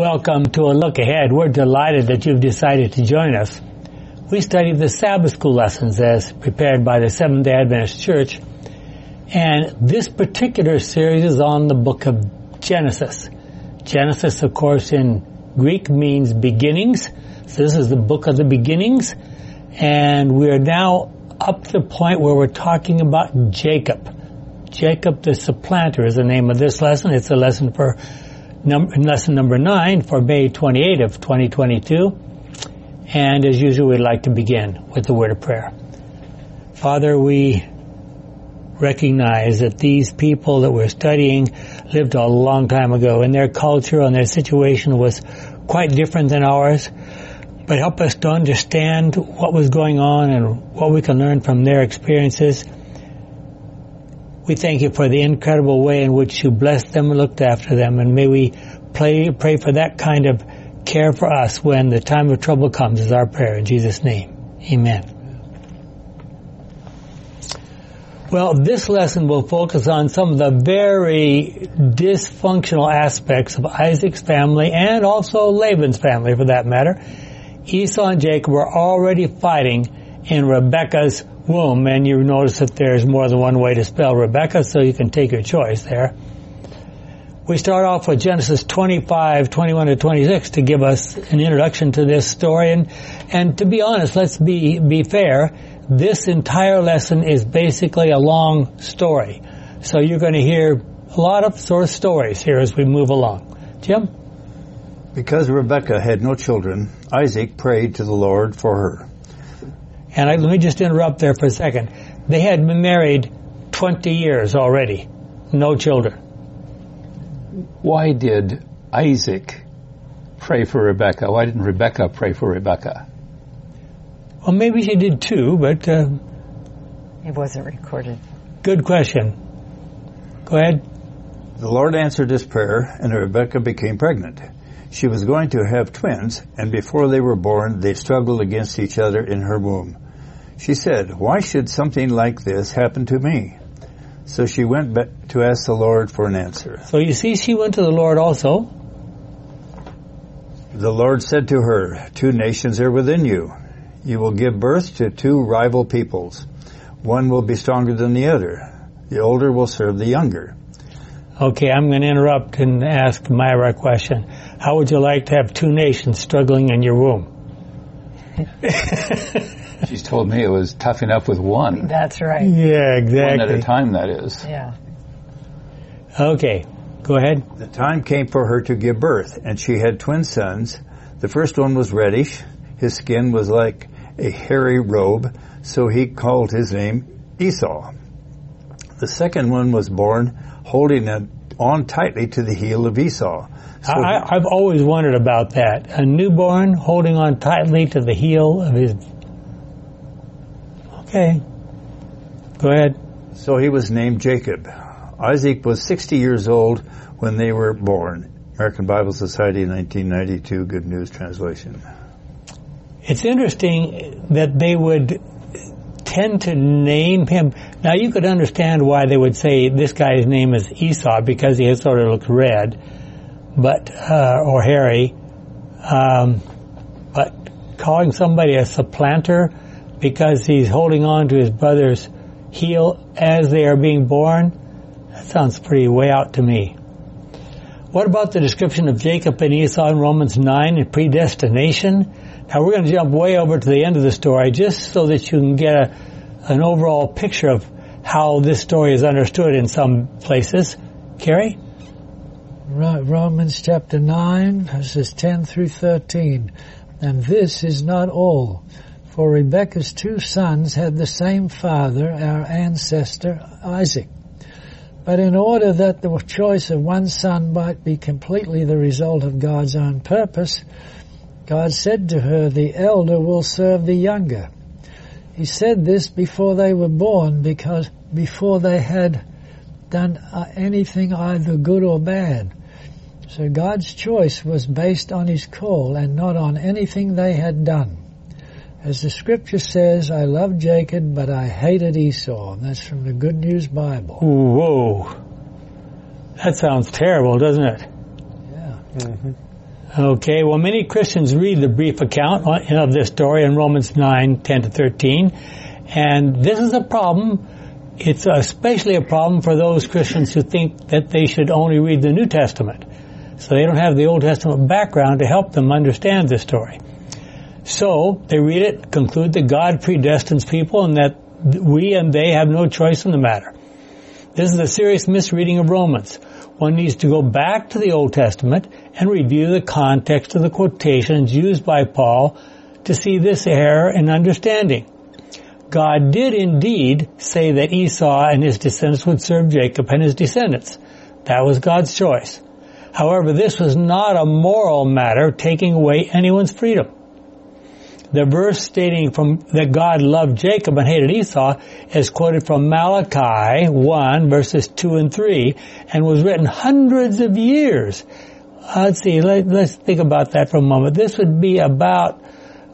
Welcome to a look ahead. We're delighted that you've decided to join us. We study the Sabbath school lessons as prepared by the Seventh day Adventist Church. And this particular series is on the book of Genesis. Genesis, of course, in Greek means beginnings. So this is the book of the beginnings. And we are now up to the point where we're talking about Jacob. Jacob the supplanter is the name of this lesson. It's a lesson for lesson number nine for May 28 of 2022. And as usual, we'd like to begin with the word of prayer. Father, we recognize that these people that we're studying lived a long time ago and their culture and their situation was quite different than ours. But help us to understand what was going on and what we can learn from their experiences. We thank you for the incredible way in which you blessed them and looked after them. And may we pray, pray for that kind of care for us when the time of trouble comes is our prayer in Jesus' name. Amen. Well, this lesson will focus on some of the very dysfunctional aspects of Isaac's family and also Laban's family for that matter. Esau and Jacob were already fighting in Rebecca's womb, and you notice that there's more than one way to spell Rebecca, so you can take your choice there. We start off with Genesis 25, 21 to 26 to give us an introduction to this story, and, and to be honest, let's be, be fair, this entire lesson is basically a long story. So you're going to hear a lot of sort of stories here as we move along. Jim? Because Rebekah had no children, Isaac prayed to the Lord for her. And I, let me just interrupt there for a second. They had been married 20 years already. No children. Why did Isaac pray for Rebecca? Why didn't Rebecca pray for Rebecca? Well, maybe she did too, but uh, It wasn't recorded. good question. Go ahead. The Lord answered his prayer, and Rebecca became pregnant. She was going to have twins, and before they were born, they struggled against each other in her womb. She said, Why should something like this happen to me? So she went to ask the Lord for an answer. So you see, she went to the Lord also. The Lord said to her, Two nations are within you. You will give birth to two rival peoples. One will be stronger than the other. The older will serve the younger. Okay, I'm going to interrupt and ask Myra a question. How would you like to have two nations struggling in your womb? She's told me it was tough enough with one. That's right. Yeah, exactly. One at a time, that is. Yeah. Okay, go ahead. The time came for her to give birth, and she had twin sons. The first one was reddish. His skin was like a hairy robe, so he called his name Esau. The second one was born holding it on tightly to the heel of Esau. So I, I've always wondered about that. A newborn holding on tightly to the heel of his. Okay, go ahead. So he was named Jacob. Isaac was 60 years old when they were born. American Bible Society, 1992, Good News Translation. It's interesting that they would tend to name him. Now you could understand why they would say this guy's name is Esau because he sort of looks red, but uh, or hairy. Um, but calling somebody a supplanter because he's holding on to his brother's heel as they are being born, that sounds pretty way out to me. What about the description of Jacob and Esau in Romans 9 and predestination? Now we're going to jump way over to the end of the story just so that you can get a, an overall picture of how this story is understood in some places. Carrie? Ro- Romans chapter 9, verses 10 through 13. And this is not all. For Rebekah's two sons had the same father, our ancestor Isaac. But in order that the choice of one son might be completely the result of God's own purpose, God said to her, the elder will serve the younger. He said this before they were born because before they had done uh, anything either good or bad. So God's choice was based on his call and not on anything they had done. As the scripture says, I loved Jacob, but I hated Esau. And that's from the Good News Bible. Whoa. That sounds terrible, doesn't it? Yeah. Okay, well, many Christians read the brief account of this story in Romans 9, 10 to 13, and this is a problem. It's especially a problem for those Christians who think that they should only read the New Testament. So they don't have the Old Testament background to help them understand this story. So they read it, conclude that God predestines people and that we and they have no choice in the matter. This is a serious misreading of Romans. One needs to go back to the Old Testament and review the context of the quotations used by Paul to see this error in understanding. God did indeed say that Esau and his descendants would serve Jacob and his descendants. That was God's choice. However, this was not a moral matter taking away anyone's freedom. The verse stating from that God loved Jacob and hated Esau is quoted from Malachi 1 verses 2 and 3 and was written hundreds of years. Uh, let's see, let, us think about that for a moment. This would be about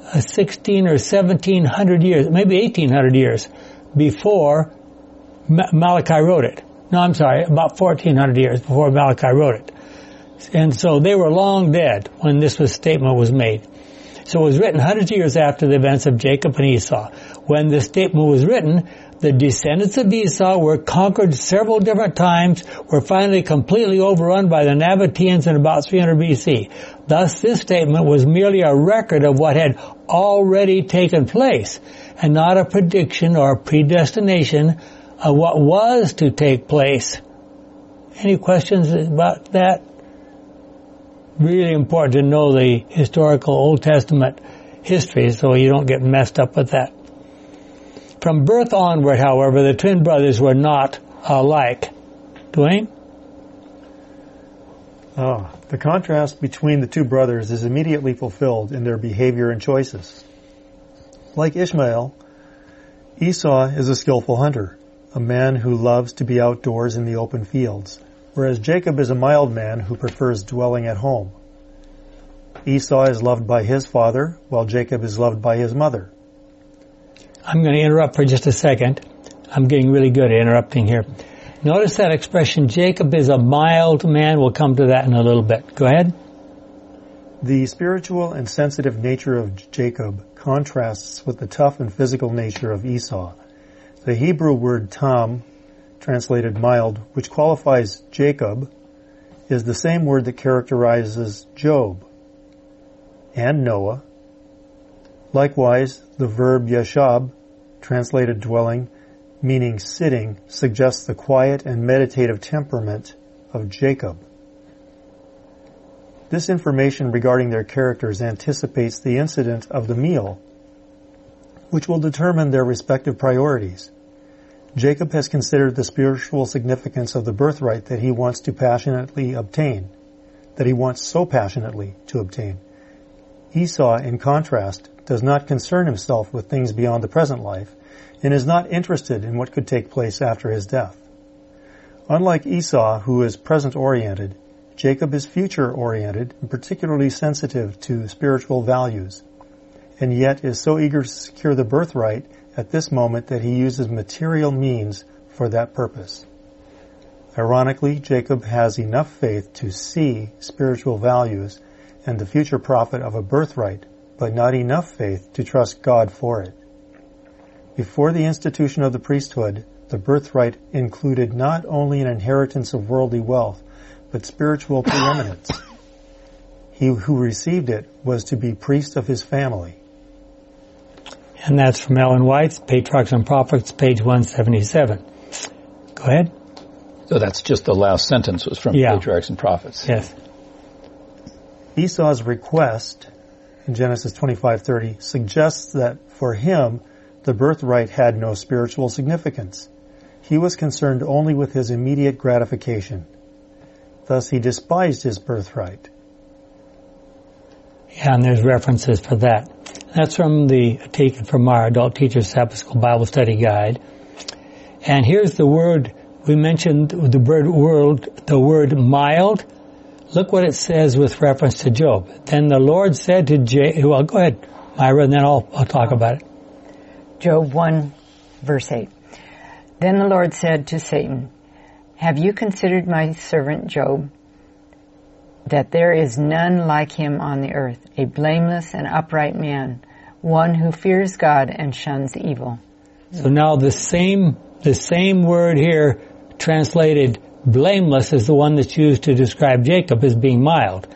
uh, 16 or 1700 years, maybe 1800 years before Malachi wrote it. No, I'm sorry, about 1400 years before Malachi wrote it. And so they were long dead when this was, statement was made. So it was written hundreds of years after the events of Jacob and Esau. When this statement was written, the descendants of Esau were conquered several different times, were finally completely overrun by the Nabateans in about 300 BC. Thus, this statement was merely a record of what had already taken place, and not a prediction or a predestination of what was to take place. Any questions about that? Really important to know the historical Old Testament history so you don't get messed up with that. From birth onward, however, the twin brothers were not alike. Dwayne? Oh, the contrast between the two brothers is immediately fulfilled in their behavior and choices. Like Ishmael, Esau is a skillful hunter, a man who loves to be outdoors in the open fields whereas Jacob is a mild man who prefers dwelling at home. Esau is loved by his father, while Jacob is loved by his mother. I'm going to interrupt for just a second. I'm getting really good at interrupting here. Notice that expression, Jacob is a mild man. We'll come to that in a little bit. Go ahead. The spiritual and sensitive nature of Jacob contrasts with the tough and physical nature of Esau. The Hebrew word tam translated mild, which qualifies Jacob, is the same word that characterizes Job and Noah. Likewise, the verb yashab, translated dwelling, meaning sitting, suggests the quiet and meditative temperament of Jacob. This information regarding their characters anticipates the incident of the meal, which will determine their respective priorities. Jacob has considered the spiritual significance of the birthright that he wants to passionately obtain, that he wants so passionately to obtain. Esau, in contrast, does not concern himself with things beyond the present life and is not interested in what could take place after his death. Unlike Esau, who is present oriented, Jacob is future oriented and particularly sensitive to spiritual values, and yet is so eager to secure the birthright at this moment that he uses material means for that purpose. Ironically, Jacob has enough faith to see spiritual values and the future profit of a birthright, but not enough faith to trust God for it. Before the institution of the priesthood, the birthright included not only an inheritance of worldly wealth, but spiritual preeminence. He who received it was to be priest of his family and that's from Ellen White's Patriarchs and Prophets, page 177. Go ahead. So that's just the last sentence was from yeah. Patriarchs and Prophets. Yes. Esau's request in Genesis 25:30 suggests that for him the birthright had no spiritual significance. He was concerned only with his immediate gratification. Thus he despised his birthright. Yeah, and there's references for that. That's from the taken from our Adult Teachers Sabbath School Bible Study Guide. And here's the word we mentioned the word word the word mild. Look what it says with reference to Job. Then the Lord said to J. Well, go ahead, Myra, and then I'll I'll talk about it. Job one, verse eight. Then the Lord said to Satan, "Have you considered my servant Job? that there is none like him on the earth, a blameless and upright man, one who fears God and shuns evil. So now the same, the same word here translated blameless is the one that's used to describe Jacob as being mild.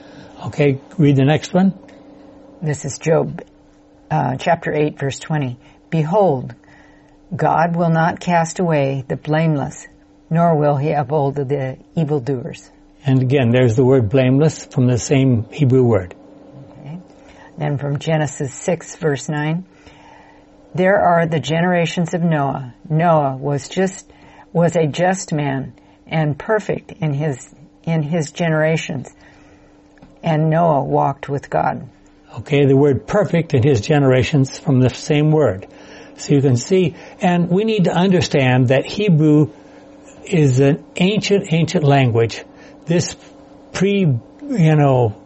Okay, read the next one. This is Job, uh, chapter 8, verse 20. Behold, God will not cast away the blameless, nor will he uphold the evildoers. And again, there's the word blameless from the same Hebrew word. Then from Genesis 6, verse 9. There are the generations of Noah. Noah was just, was a just man and perfect in his, in his generations. And Noah walked with God. Okay, the word perfect in his generations from the same word. So you can see, and we need to understand that Hebrew is an ancient, ancient language. This pre, you know,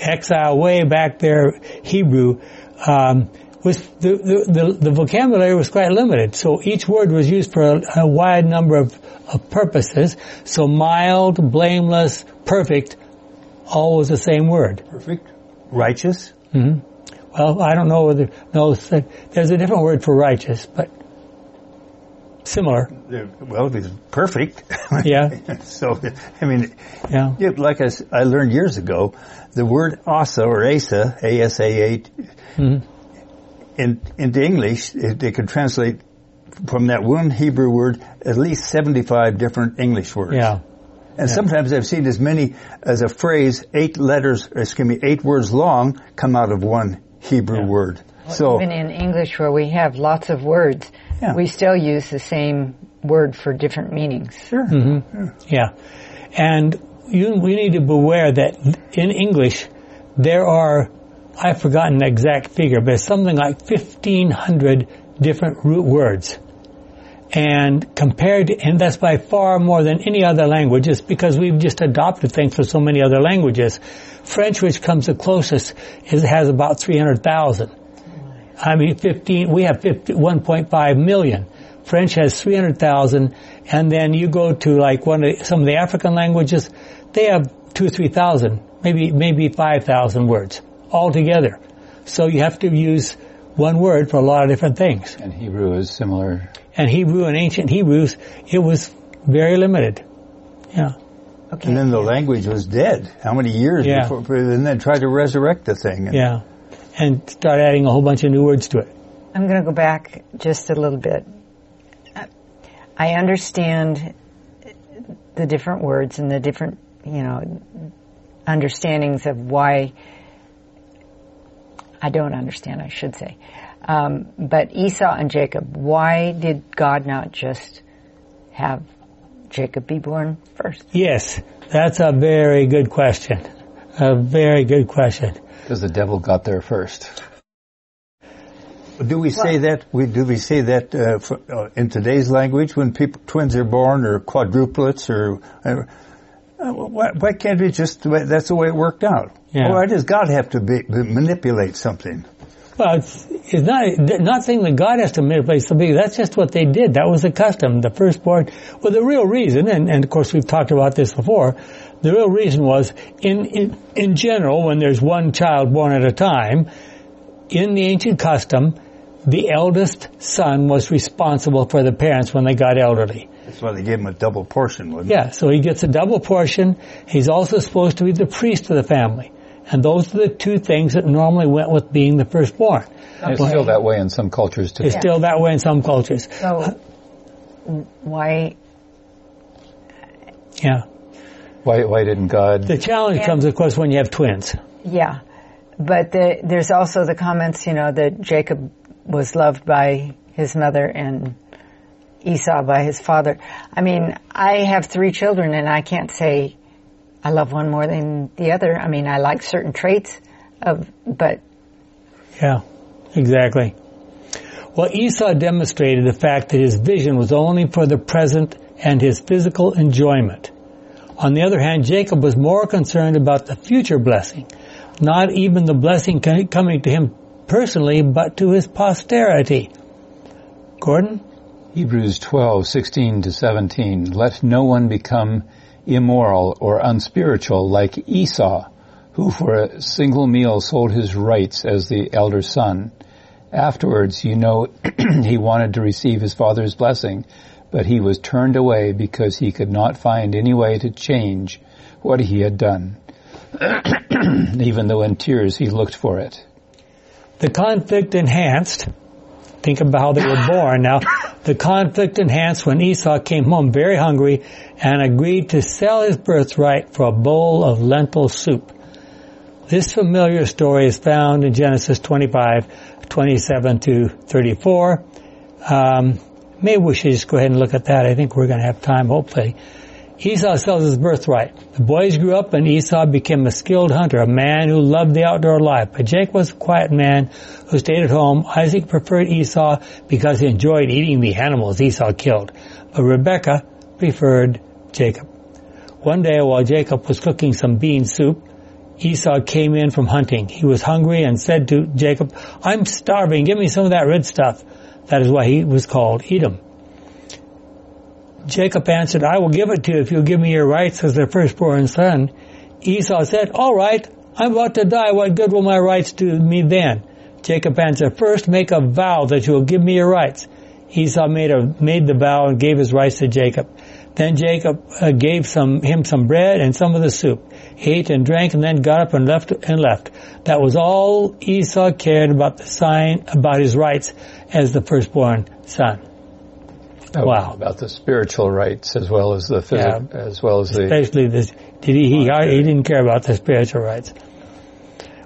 exile way back there Hebrew, um, was the, the, the, the, vocabulary was quite limited. So each word was used for a, a wide number of, of purposes. So mild, blameless, perfect, all was the same word. Perfect. Righteous. Mm-hmm. Well, I don't know whether, no, there's a different word for righteous, but similar. Well, it's perfect. Yeah. so, I mean, yeah. yeah like I, I, learned years ago, the word asa or asa, A-S-A-A, mm-hmm. in, into English, they could translate from that one Hebrew word at least 75 different English words. Yeah. And yeah. sometimes I've seen as many as a phrase, eight letters, excuse me, eight words long come out of one Hebrew yeah. word. Well, so even in English where we have lots of words, yeah. we still use the same word for different meanings. Sure. Mm-hmm. Yeah. And you, we need to beware that in English, there are, I've forgotten the exact figure, but it's something like 1500 different root words. And compared to, and that's by far more than any other language, it's because we've just adopted things from so many other languages. French, which comes the closest, is, has about 300,000. I mean, 15, we have 50, 1.5 million. French has 300,000, and then you go to like one of the, some of the African languages, they have two or three thousand, maybe maybe five thousand words altogether. So you have to use one word for a lot of different things. And Hebrew is similar. And Hebrew and ancient Hebrews, it was very limited. Yeah. Okay. And then the language was dead. How many years yeah. before? And then tried to resurrect the thing. And yeah. And start adding a whole bunch of new words to it. I'm going to go back just a little bit. I understand the different words and the different, you know, understandings of why. I don't understand, I should say. Um, but Esau and Jacob, why did God not just have Jacob be born first? Yes, that's a very good question. A very good question. Because the devil got there first. Do we say that? We, do we say that uh, for, uh, in today's language when people twins are born or quadruplets or uh, Uh, why, why, can't it just that's the way it worked out? Yeah. Why does God have to be, manipulate something? Well, it's, it's not not saying that God has to manipulate something. That's just what they did. That was the custom. The firstborn. Well, the real reason, and, and of course we've talked about this before. The real reason was in, in in general when there's one child born at a time, in the ancient custom, the eldest son was responsible for the parents when they got elderly. That's why they gave him a double portion, wasn't it? Yeah, so he gets a double portion. He's also supposed to be the priest of the family. And those are the two things that normally went with being the firstborn. Okay. It's still that way in some cultures too. It's yeah. still that way in some cultures. So, why? Yeah. Why, why didn't God? The challenge and, comes, of course, when you have twins. Yeah. But the, there's also the comments, you know, that Jacob was loved by his mother and Esau by his father. I mean, I have three children and I can't say I love one more than the other. I mean, I like certain traits of, but. Yeah, exactly. Well, Esau demonstrated the fact that his vision was only for the present and his physical enjoyment. On the other hand, Jacob was more concerned about the future blessing, not even the blessing coming to him personally, but to his posterity. Gordon? Hebrews 12, 16 to 17. Let no one become immoral or unspiritual like Esau, who for a single meal sold his rights as the elder son. Afterwards, you know, he wanted to receive his father's blessing, but he was turned away because he could not find any way to change what he had done. Even though in tears he looked for it. The conflict enhanced. Think about how they were born. Now, the conflict enhanced when Esau came home very hungry and agreed to sell his birthright for a bowl of lentil soup. This familiar story is found in Genesis 25, 27 to 34. Um, maybe we should just go ahead and look at that. I think we're going to have time, hopefully. Esau sells his birthright. The boys grew up and Esau became a skilled hunter, a man who loved the outdoor life. But Jacob was a quiet man who stayed at home. Isaac preferred Esau because he enjoyed eating the animals Esau killed. But Rebekah preferred Jacob. One day while Jacob was cooking some bean soup, Esau came in from hunting. He was hungry and said to Jacob, I'm starving. Give me some of that red stuff. That is why he was called Edom. Jacob answered, I will give it to you if you'll give me your rights as the firstborn son. Esau said, all right, I'm about to die. What good will my rights do me then? Jacob answered, first make a vow that you will give me your rights. Esau made, a, made the vow and gave his rights to Jacob. Then Jacob uh, gave some, him some bread and some of the soup. He ate and drank and then got up and left and left. That was all Esau cared about the sign, about his rights as the firstborn son. Oh, Wow. About the spiritual rights as well as the physical, as well as the Especially this, did he, he, he didn't care about the spiritual rights.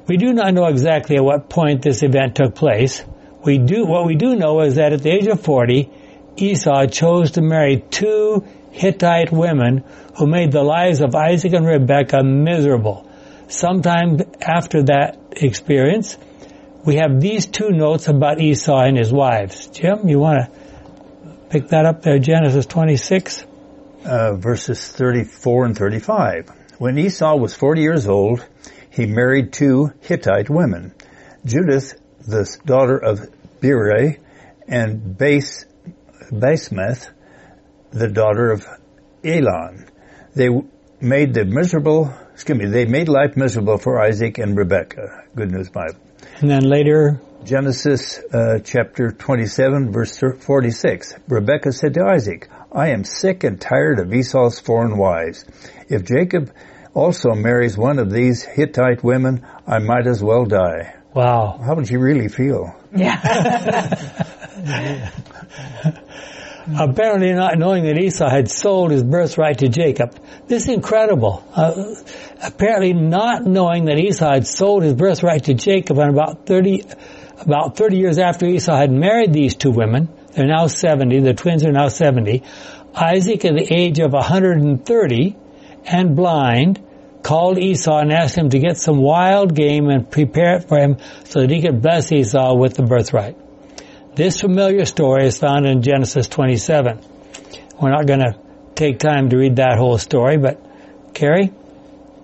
We do not know exactly at what point this event took place. We do, what we do know is that at the age of 40, Esau chose to marry two Hittite women who made the lives of Isaac and Rebekah miserable. Sometime after that experience, we have these two notes about Esau and his wives. Jim, you want to pick that up there, Genesis 26? uh, verses 34 and 35. When Esau was 40 years old, he married two Hittite women, Judith, the daughter of Beeri, and Bas, Basemath, the daughter of Elon. They made the miserable, excuse me, they made life miserable for Isaac and Rebekah. Good News Bible. And then later, Genesis uh, chapter 27 verse 46. Rebekah said to Isaac, I am sick and tired of Esau's foreign wives. If Jacob also marries one of these Hittite women, I might as well die. wow. How would you really feel? Yeah. apparently not knowing that Esau had sold his birthright to Jacob. This is incredible. Uh, apparently not knowing that Esau had sold his birthright to Jacob and about 30, about 30 years after Esau had married these two women, they're now 70, the twins are now 70, Isaac at the age of 130 and blind called Esau and asked him to get some wild game and prepare it for him so that he could bless Esau with the birthright. This familiar story is found in Genesis 27. We're not going to take time to read that whole story, but Carrie?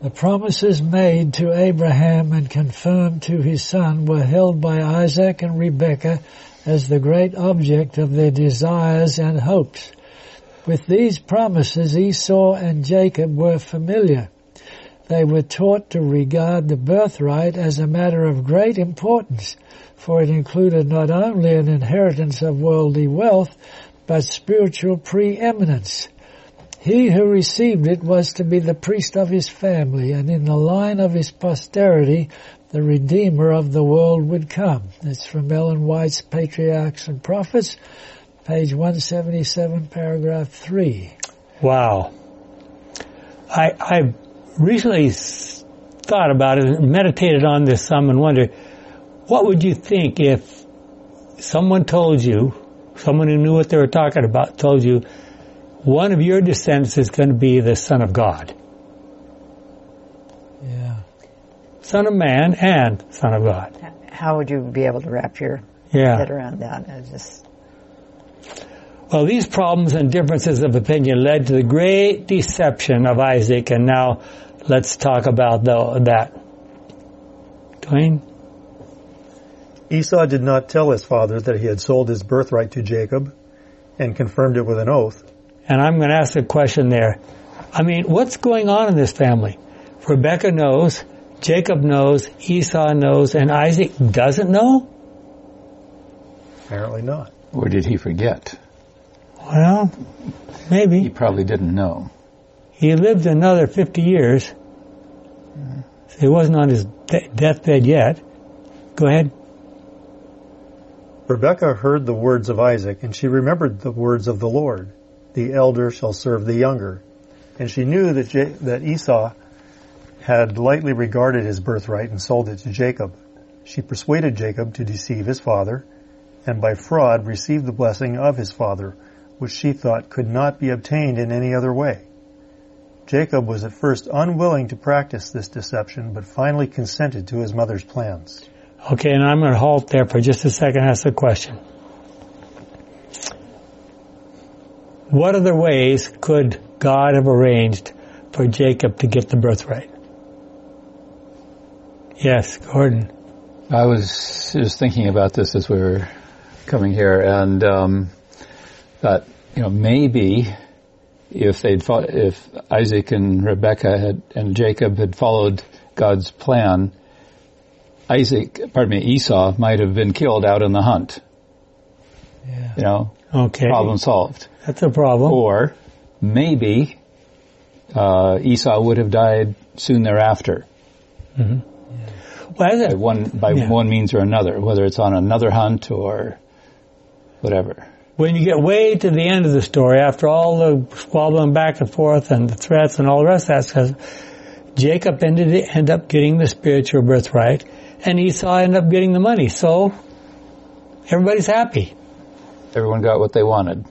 The promises made to Abraham and confirmed to his son were held by Isaac and Rebekah as the great object of their desires and hopes. With these promises, Esau and Jacob were familiar. They were taught to regard the birthright as a matter of great importance, for it included not only an inheritance of worldly wealth, but spiritual preeminence. He who received it was to be the priest of his family, and in the line of his posterity, the Redeemer of the world would come. It's from Ellen White's Patriarchs and Prophets, page 177, paragraph 3. Wow. I, I recently thought about it and meditated on this some and wondered, what would you think if someone told you, someone who knew what they were talking about told you, one of your descendants is going to be the Son of God? Yeah. Son of man and Son of God. How would you be able to wrap your Yeah. head around that? I just Well, these problems and differences of opinion led to the great deception of Isaac, and now let's talk about the, that. Dwayne? Esau did not tell his father that he had sold his birthright to Jacob and confirmed it with an oath. And I'm going to ask a question there. I mean, what's going on in this family? Rebecca knows, Jacob knows, Esau knows, and Isaac doesn't know? Apparently not. Or did he forget? Well, maybe. He probably didn't know. He lived another 50 years. He wasn't on his de- deathbed yet. Go ahead. Rebecca heard the words of Isaac, and she remembered the words of the Lord. The elder shall serve the younger. And she knew that, that Esau had lightly regarded his birthright and sold it to Jacob. She persuaded Jacob to deceive his father, and by fraud received the blessing of his father, which she thought could not be obtained in any other way. Jacob was at first unwilling to practice this deception, but finally consented to his mother's plans. Okay, and I'm going to halt there for just a second and ask a question. What other ways could God have arranged for Jacob to get the birthright? Yes, Gordon. I was just thinking about this as we were coming here, and um, that you know maybe if they'd fo- if Isaac and Rebecca had and Jacob had followed God's plan, Isaac, pardon me, Esau might have been killed out in the hunt. Yeah. You know, Okay. problem solved. That's a problem. Or maybe uh, Esau would have died soon thereafter. Well, by one by Yeah. one means or another, whether it's on another hunt or whatever. when you get way to the end of the story, after all the squabbling back and forth and the threats and all the rest of that stuff, Jacob ended end up getting the spiritual birthright, and Esau ended up getting the money. So everybody's happy. Everyone got what they wanted.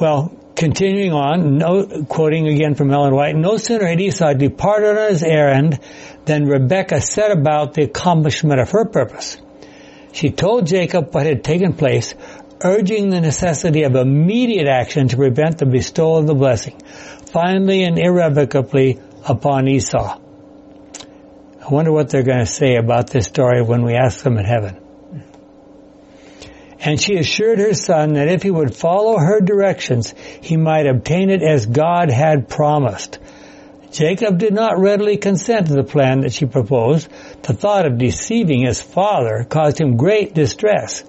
Well, continuing on, no, quoting again from Ellen White, no sooner had Esau departed on his errand than Rebekah set about the accomplishment of her purpose. She told Jacob what had taken place, urging the necessity of immediate action to prevent the bestowal of the blessing, finally and irrevocably upon Esau. I wonder what they're going to say about this story when we ask them in heaven. And she assured her son that if he would follow her directions, he might obtain it as God had promised. Jacob did not readily consent to the plan that she proposed. The thought of deceiving his father caused him great distress.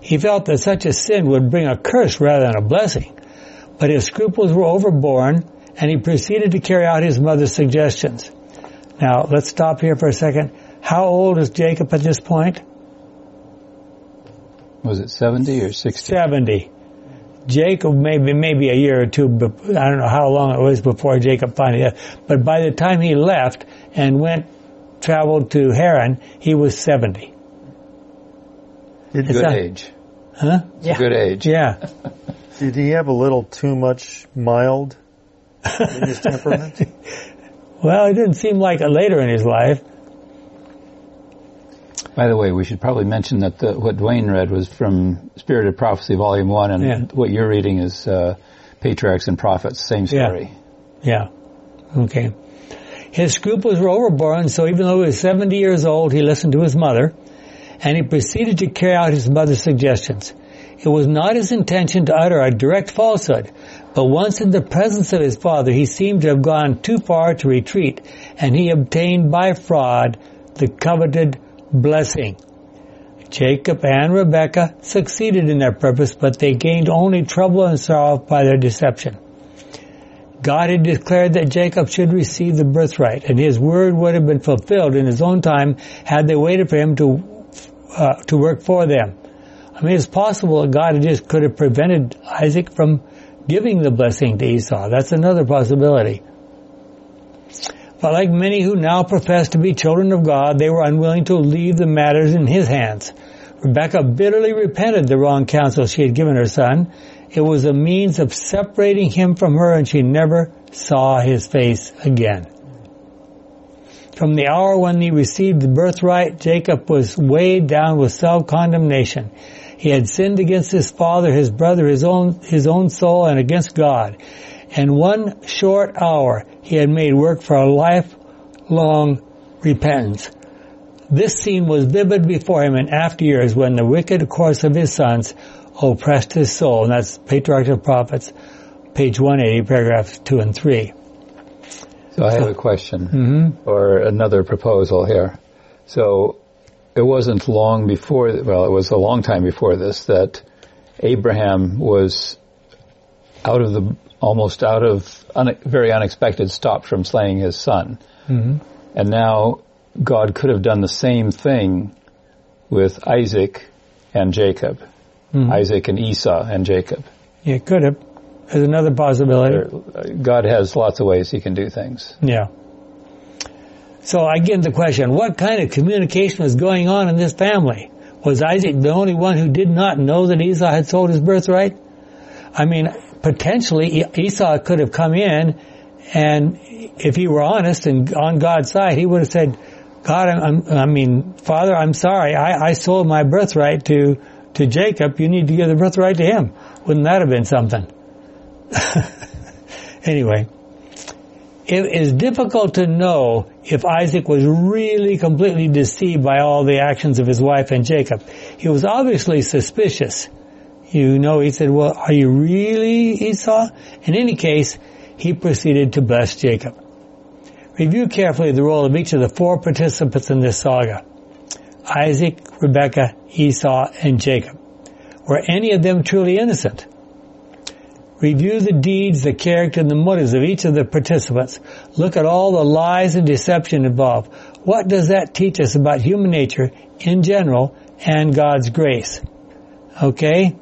He felt that such a sin would bring a curse rather than a blessing. But his scruples were overborne, and he proceeded to carry out his mother's suggestions. Now, let's stop here for a second. How old is Jacob at this point? Was it 70 or 60? 70. Jacob maybe maybe a year or two, but I don't know how long it was before Jacob finally left. But by the time he left and went, traveled to Haran, he was 70. Did, It's Good a- age. Huh? It's a good age. Yeah. did he have a little too much mild in his temperament? Well, it didn't seem like it later in his life. By the way, we should probably mention that the, what Dwayne read was from Spirit of Prophecy, Volume 1, and Yeah. what you're reading is uh, Patriarchs and Prophets, same Yeah. story. Yeah. Okay. His scruples were overborne, so even though he was 70 years old, he listened to his mother, and he proceeded to carry out his mother's suggestions. It was not his intention to utter a direct falsehood, but once in the presence of his father, he seemed to have gone too far to retreat, and he obtained by fraud the coveted blessing. Jacob and Rebekah succeeded in their purpose, but they gained only trouble and sorrow by their deception. God had declared that Jacob should receive the birthright, and his word would have been fulfilled in his own time had they waited for him to uh, to work for them. I mean, it's possible that God just could have prevented Isaac from giving the blessing to Esau. That's another possibility. But like many who now profess to be children of God, they were unwilling to leave the matters in his hands. Rebecca bitterly repented the wrong counsel she had given her son. It was a means of separating him from her and she never saw his face again. From the hour when he received the birthright, Jacob was weighed down with self-condemnation. He had sinned against his father, his brother, his own, his own soul, and against God. And one short hour, he had made work for a lifelong repentance. This scene was vivid before him in after years when the wicked course of his sons oppressed his soul, and that's Patriarchs and Prophets, page 180, paragraphs 2 and 3. So I have a question Mm-hmm. or another proposal here. So it wasn't long before, well, it was a long time before this that Abraham was out of the, almost out of, un, very unexpected, stopped from slaying his son. Mm-hmm. And now God could have done the same thing with Isaac and Jacob. Mhm. Isaac and Esau and Jacob. Yeah, could have. There's another possibility. God has lots of ways he can do things. Yeah. So I get the question, what kind of communication was going on in this family? Was Isaac the only one who did not know that Esau had sold his birthright? I mean, potentially Esau could have come in and if he were honest and on God's side, he would have said, God, I'm- I mean, Father, I'm sorry. I, I sold my birthright to, to Jacob. You need to give the birthright to him. Wouldn't that have been something? anyway, it is difficult to know if Isaac was really completely deceived by all the actions of his wife and Jacob. He was obviously suspicious. You know, he said, well, are you really Esau? In any case, he proceeded to bless Jacob. Review carefully the role of each of the four participants in this saga. Isaac, Rebekah, Esau, and Jacob. Were any of them truly innocent? Review the deeds, the character, and the motives of each of the participants. Look at all the lies and deception involved. What does that teach us about human nature in general and God's grace? Okay?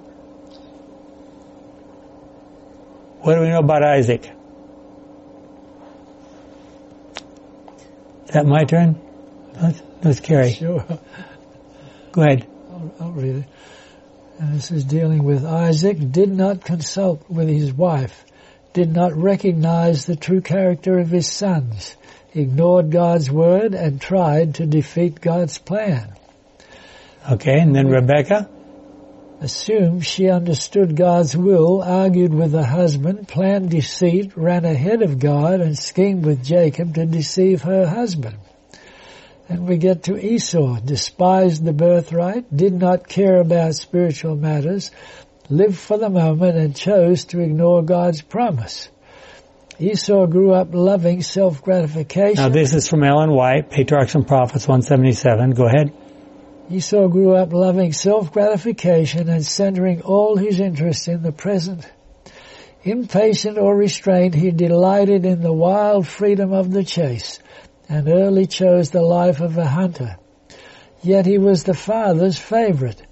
What do we know about Isaac? Is that my turn? Let's, Carrie. Sure. Go ahead. I'll, I'll read it. And this is dealing with Isaac did not consult with his wife, did not recognize the true character of his sons, ignored God's word, and tried to defeat God's plan. Okay, and then Rebecca. Assumed she understood God's will, argued with her husband, planned deceit, ran ahead of God, and schemed with Jacob to deceive her husband. And we get to Esau, despised the birthright, did not care about spiritual matters, lived for the moment and chose to ignore God's promise. Esau grew up loving self-gratification. Now this is from Ellen White, Patriarchs and Prophets 177. Go ahead. Esau grew up loving self-gratification and centering all his interest in the present. Impatient or restrained, he delighted in the wild freedom of the chase and early chose the life of a hunter. Yet he was the father's favorite.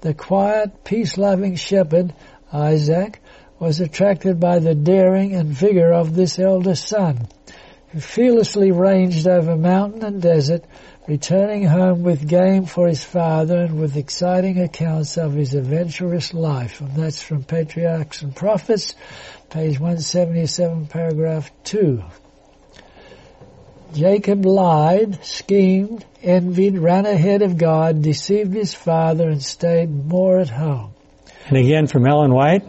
The quiet, peace-loving shepherd, Isaac, was attracted by the daring and vigor of this elder son, who fearlessly ranged over mountain and desert, returning home with game for his father and with exciting accounts of his adventurous life. And that's from Patriarchs and Prophets, page 177, paragraph 2. Jacob lied, schemed, envied, ran ahead of God, deceived his father, and stayed more at home. And again from Ellen White.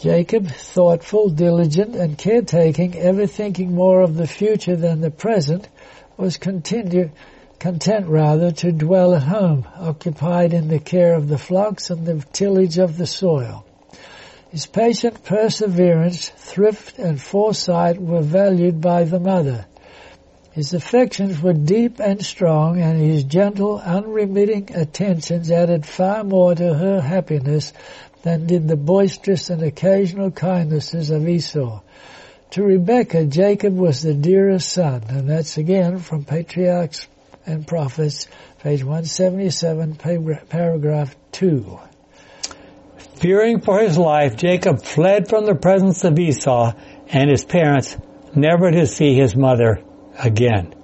Jacob, thoughtful, diligent, and caretaking, ever thinking more of the future than the present, was continue, content rather to dwell at home, occupied in the care of the flocks and the tillage of the soil. His patient perseverance, thrift, and foresight were valued by the mother. His affections were deep and strong, and his gentle, unremitting attentions added far more to her happiness than did the boisterous and occasional kindnesses of Esau. To Rebekah, Jacob was the dearest son, and that's again from Patriarchs and Prophets, page 177, paragraph 2. Fearing for his life, Jacob fled from the presence of Esau and his parents, never to see his mother again.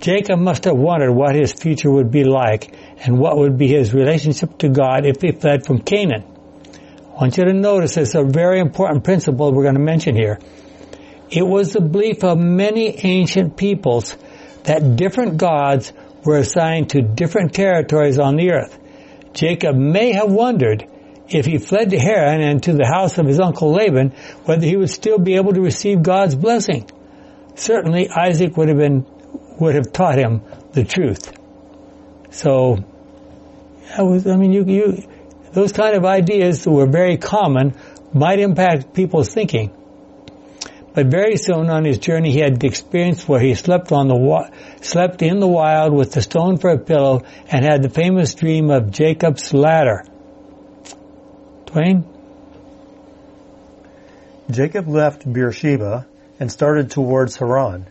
Jacob must have wondered what his future would be like and what would be his relationship to God if he fled from Canaan. I want you to notice this a very important principle we're going to mention here. It was the belief of many ancient peoples that different gods were assigned to different territories on the earth. Jacob may have wondered if he fled to Haran and to the house of his uncle Laban, whether he would still be able to receive God's blessing. Certainly Isaac would have been, would have taught him the truth. So, I was, I mean, you, you, those kind of ideas that were very common might impact people's thinking. But very soon on his journey, he had the experience where he slept on the wa- slept in the wild with the stone for a pillow and had the famous dream of Jacob's ladder. Dwayne. Jacob left Beersheba and started towards Haran.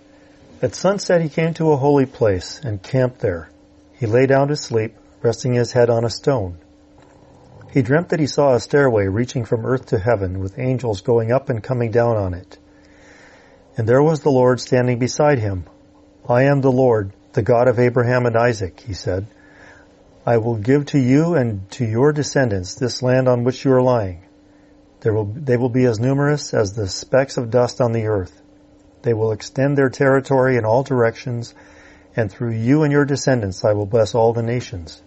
At sunset he came to a holy place and camped there. He lay down to sleep, resting his head on a stone. He dreamt that he saw a stairway reaching from earth to heaven with angels going up and coming down on it. And there was the Lord standing beside him. I am the Lord, the God of Abraham and Isaac, he said. I will give to you and to your descendants this land on which you are lying. Will, they will be as numerous as the specks of dust on the earth. They will extend their territory in all directions, and through you and your descendants I will bless all the nations.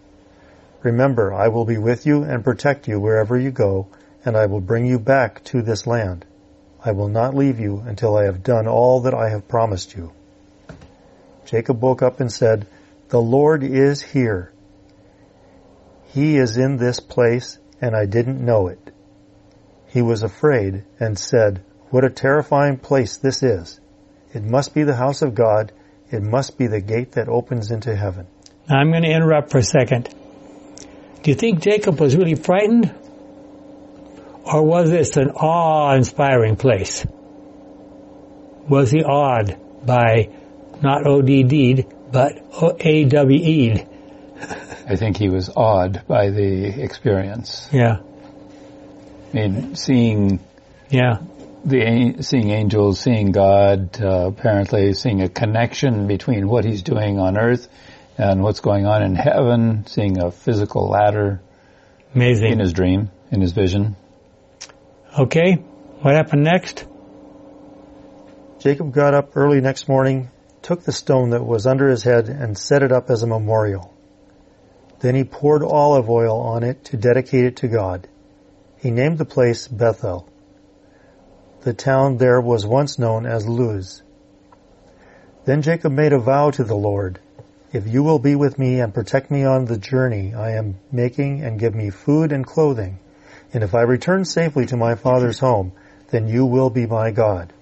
Remember, I will be with you and protect you wherever you go, and I will bring you back to this land. I will not leave you until I have done all that I have promised you. Jacob woke up and said, The Lord is here. He is in this place, and I didn't know it. He was afraid and said, What a terrifying place this is. It must be the house of God. It must be the gate that opens into heaven. Now I'm going to interrupt for a second. Do you think Jacob was really frightened? Or was this an awe-inspiring place? Was he awed by not ODD'd, but AWE'd? I think he was awed by the experience. Yeah. I mean, seeing yeah the seeing angels, seeing God, uh, apparently seeing a connection between what he's doing on earth and what's going on in heaven, seeing a physical ladder. Amazing. In his dream, in his vision. Okay, what happened next? Jacob got up early next morning, took the stone that was under his head and set it up as a memorial. Then he poured olive oil on it to dedicate it to God. He named the place Bethel. The town there was once known as Luz. Then Jacob made a vow to the Lord, If you will be with me and protect me on the journey I am making and give me food and clothing, and if I return safely to my father's home, then you will be my God.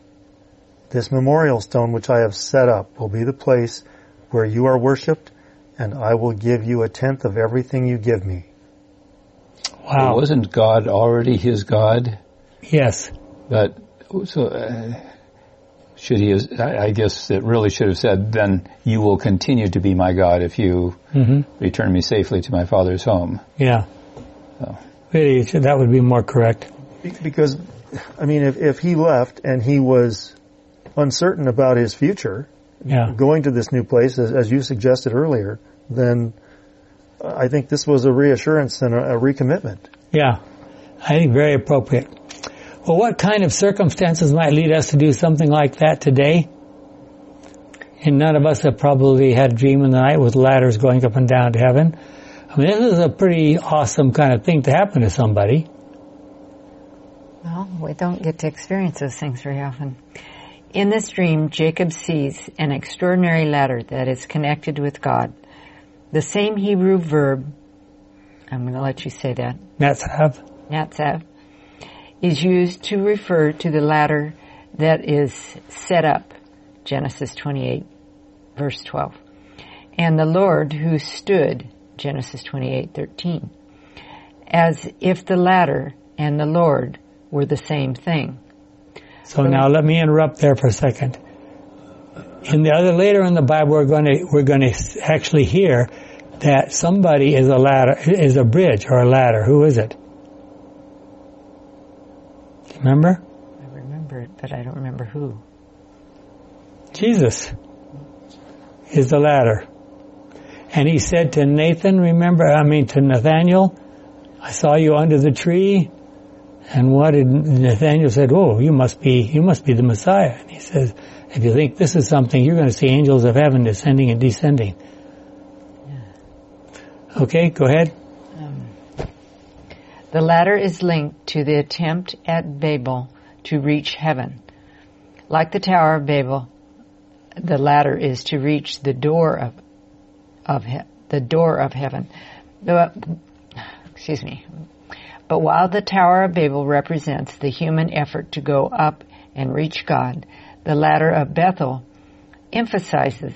This memorial stone which I have set up will be the place where you are worshipped, and I will give you a tenth of everything you give me. Wow. wasn't God already his God? Yes. But so uh, should he? Have, I guess it really should have said, "Then you will continue to be my God if you mm-hmm. return me safely to my father's home." Yeah. So. Really, that would be more correct. Because, I mean, if if he left and he was uncertain about his future, yeah. going to this new place, as, as you suggested earlier, then I think this was a reassurance and a, a recommitment. Yeah, I think very appropriate. Well, what kind of circumstances might lead us to do something like that today? And none of us have probably had a dream in the night with ladders going up and down to heaven. I mean, this is a pretty awesome kind of thing to happen to somebody. Well, we don't get to experience those things very often. In this dream, Jacob sees an extraordinary ladder that is connected with God. The same Hebrew verb, I'm going to let you say that. Netzav. Netzav is used to refer to the ladder that is set up, Genesis 28, verse 12, and the Lord who stood, Genesis 28, 13, as if the ladder and the Lord were the same thing. So now let me interrupt there for a second. In the other later in the Bible, we're going to we're going to actually hear that somebody is a ladder is a bridge or a ladder. Who is it? Remember? I remember it, but I don't remember who. Jesus is the ladder. And he said to Nathan, remember, I mean to Nathaniel, I saw you under the tree. And what did Nathaniel said, oh, you must be, you must be the Messiah. And he says, if you think this is something, you're going to see angels of heaven descending and descending. Yeah. Okay, go ahead. Um, the ladder is linked to the attempt at Babel to reach heaven. Like the Tower of Babel, the ladder is to reach the door of of he- the door of heaven. The, excuse me. But while the Tower of Babel represents the human effort to go up and reach God, the ladder of Bethel emphasizes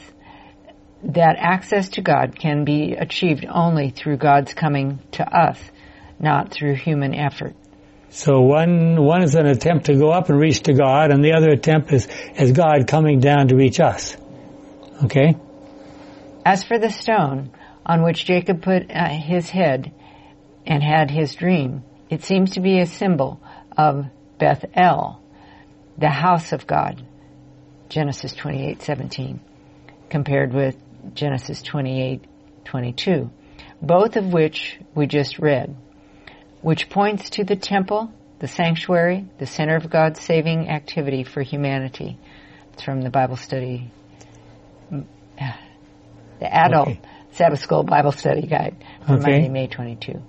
that access to God can be achieved only through God's coming to us, not through human effort. So one one is an attempt to go up and reach to God, and the other attempt is is God coming down to reach us. Okay. As for the stone on which Jacob put uh, his head and had his dream, it seems to be a symbol of Beth El, the house of God. Genesis 28:17, compared with Genesis 28:22, both of which we just read which points to the temple, the sanctuary, the center of God's saving activity for humanity. It's from the Bible study, the adult okay. Sabbath School Bible Study Guide for okay. Monday, May 22.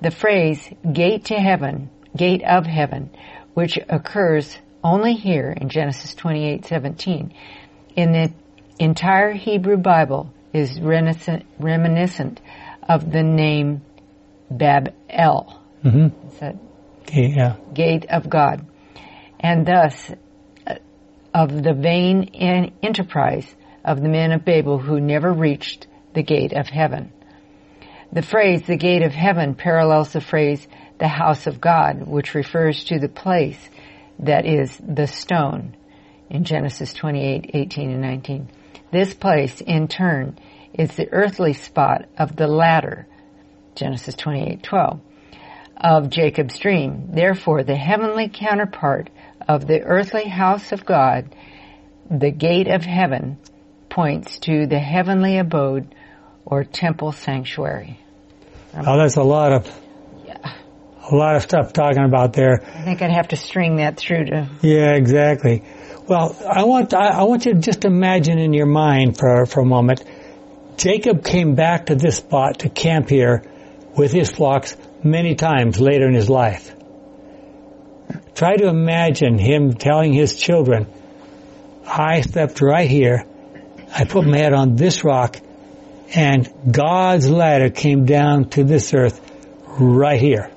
The phrase gate to heaven, gate of heaven, which occurs only here in Genesis 28:17 in the entire Hebrew Bible is reminiscent of the name Bab El. Mm-hmm. Yeah. gate of God. And thus, uh, of the vain enterprise of the men of Babel who never reached the gate of heaven. The phrase, the gate of heaven, parallels the phrase, the house of God, which refers to the place that is the stone in Genesis 28, 18 and 19. This place, in turn, is the earthly spot of the ladder Genesis 28:12 of Jacob's dream. Therefore, the heavenly counterpart of the earthly house of God, the gate of heaven, points to the heavenly abode or temple sanctuary. Um, oh, that's a lot of yeah. a lot of stuff talking about there. I think I'd have to string that through to. Yeah, exactly. Well, I want I, I want you to just imagine in your mind for for a moment. Jacob came back to this spot to camp here with his flocks many times later in his life. Try to imagine him telling his children, I slept right here, I put my head on this rock, and God's ladder came down to this earth right here.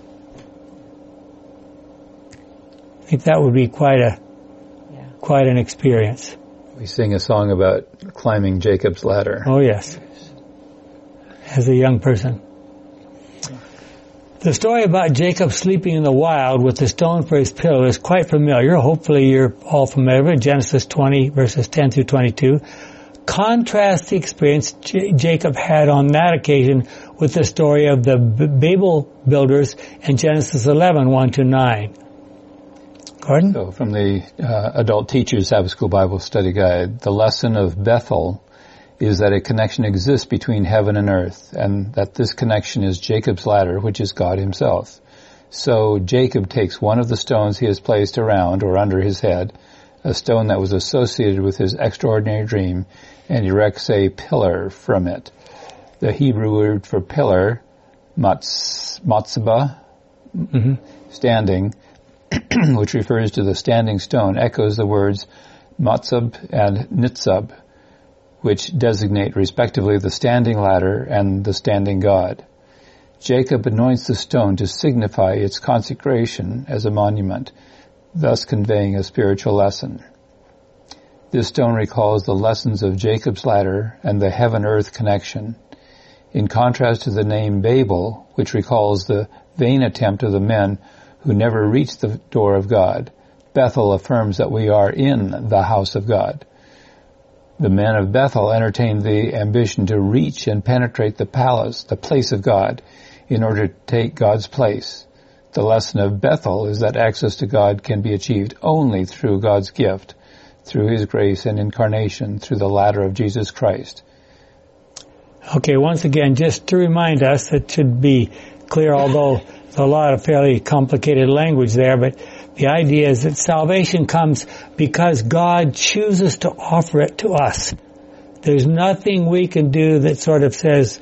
I think that would be quite a yeah. quite an experience. We sing a song about climbing Jacob's ladder. Oh yes. As a young person. The story about Jacob sleeping in the wild with the stone for his pillow is quite familiar. Hopefully you're all familiar with Genesis 20 verses 10 through 22. Contrast the experience J- Jacob had on that occasion with the story of the B- Babel builders in Genesis 11, 1 to 9. Gordon? So from the uh, Adult Teachers Sabbath School Bible Study Guide, the lesson of Bethel is that a connection exists between heaven and earth, and that this connection is Jacob's ladder, which is God himself. So Jacob takes one of the stones he has placed around or under his head, a stone that was associated with his extraordinary dream, and erects a pillar from it. The Hebrew word for pillar, matz, matzaba, mm-hmm. standing, which refers to the standing stone, echoes the words matzab and nitzab, which designate respectively the standing ladder and the standing God. Jacob anoints the stone to signify its consecration as a monument, thus conveying a spiritual lesson. This stone recalls the lessons of Jacob's ladder and the heaven-earth connection. In contrast to the name Babel, which recalls the vain attempt of the men who never reached the door of God, Bethel affirms that we are in the house of God. The men of Bethel entertained the ambition to reach and penetrate the palace, the place of God, in order to take God's place. The lesson of Bethel is that access to God can be achieved only through God's gift, through His grace and incarnation, through the ladder of Jesus Christ. Okay, once again, just to remind us, it should be clear, although there's a lot of fairly complicated language there, but the idea is that salvation comes because God chooses to offer it to us. There's nothing we can do that sort of says,